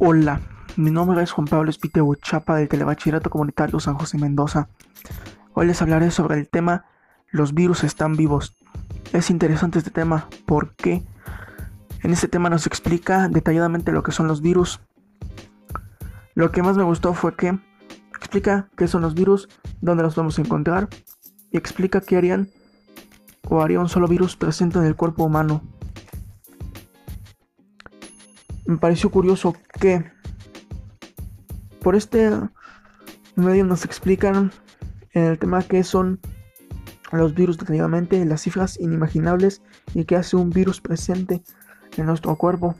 Hola, mi nombre es Juan Pablo Espite Chapa del Telebachillerato Comunitario San José Mendoza. Hoy les hablaré sobre el tema Los virus están vivos. Es interesante este tema porque en este tema nos explica detalladamente lo que son los virus. Lo que más me gustó fue que explica qué son los virus, dónde los vamos a encontrar y explica qué harían o haría un solo virus presente en el cuerpo humano me pareció curioso que por este medio nos explican en el tema que son los virus detalladamente, las cifras inimaginables y que hace un virus presente en nuestro cuerpo.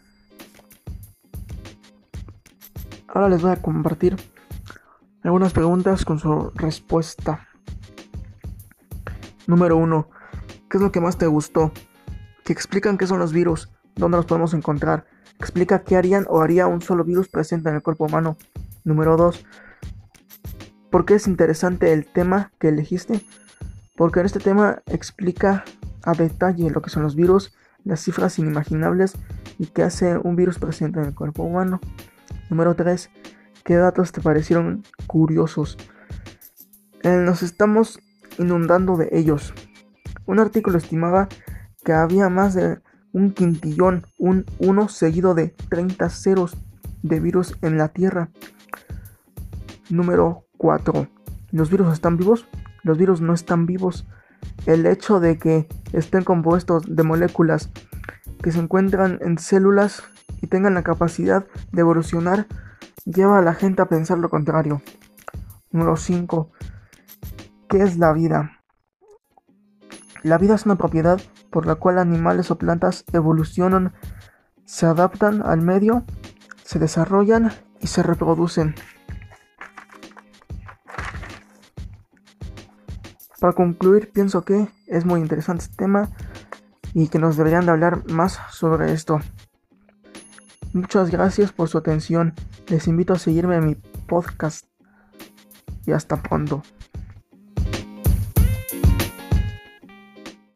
Ahora les voy a compartir algunas preguntas con su respuesta. Número 1. ¿Qué es lo que más te gustó? Que explican qué son los virus, dónde los podemos encontrar, Explica qué harían o haría un solo virus presente en el cuerpo humano. Número 2. ¿Por qué es interesante el tema que elegiste? Porque en este tema explica a detalle lo que son los virus, las cifras inimaginables y qué hace un virus presente en el cuerpo humano. Número 3. ¿Qué datos te parecieron curiosos? Eh, nos estamos inundando de ellos. Un artículo estimaba que había más de un quintillón, un 1 seguido de 30 ceros de virus en la Tierra. Número 4. ¿Los virus están vivos? Los virus no están vivos. El hecho de que estén compuestos de moléculas que se encuentran en células y tengan la capacidad de evolucionar lleva a la gente a pensar lo contrario. Número 5. ¿Qué es la vida? La vida es una propiedad por la cual animales o plantas evolucionan, se adaptan al medio, se desarrollan y se reproducen. Para concluir, pienso que es muy interesante este tema y que nos deberían de hablar más sobre esto. Muchas gracias por su atención. Les invito a seguirme en mi podcast y hasta pronto.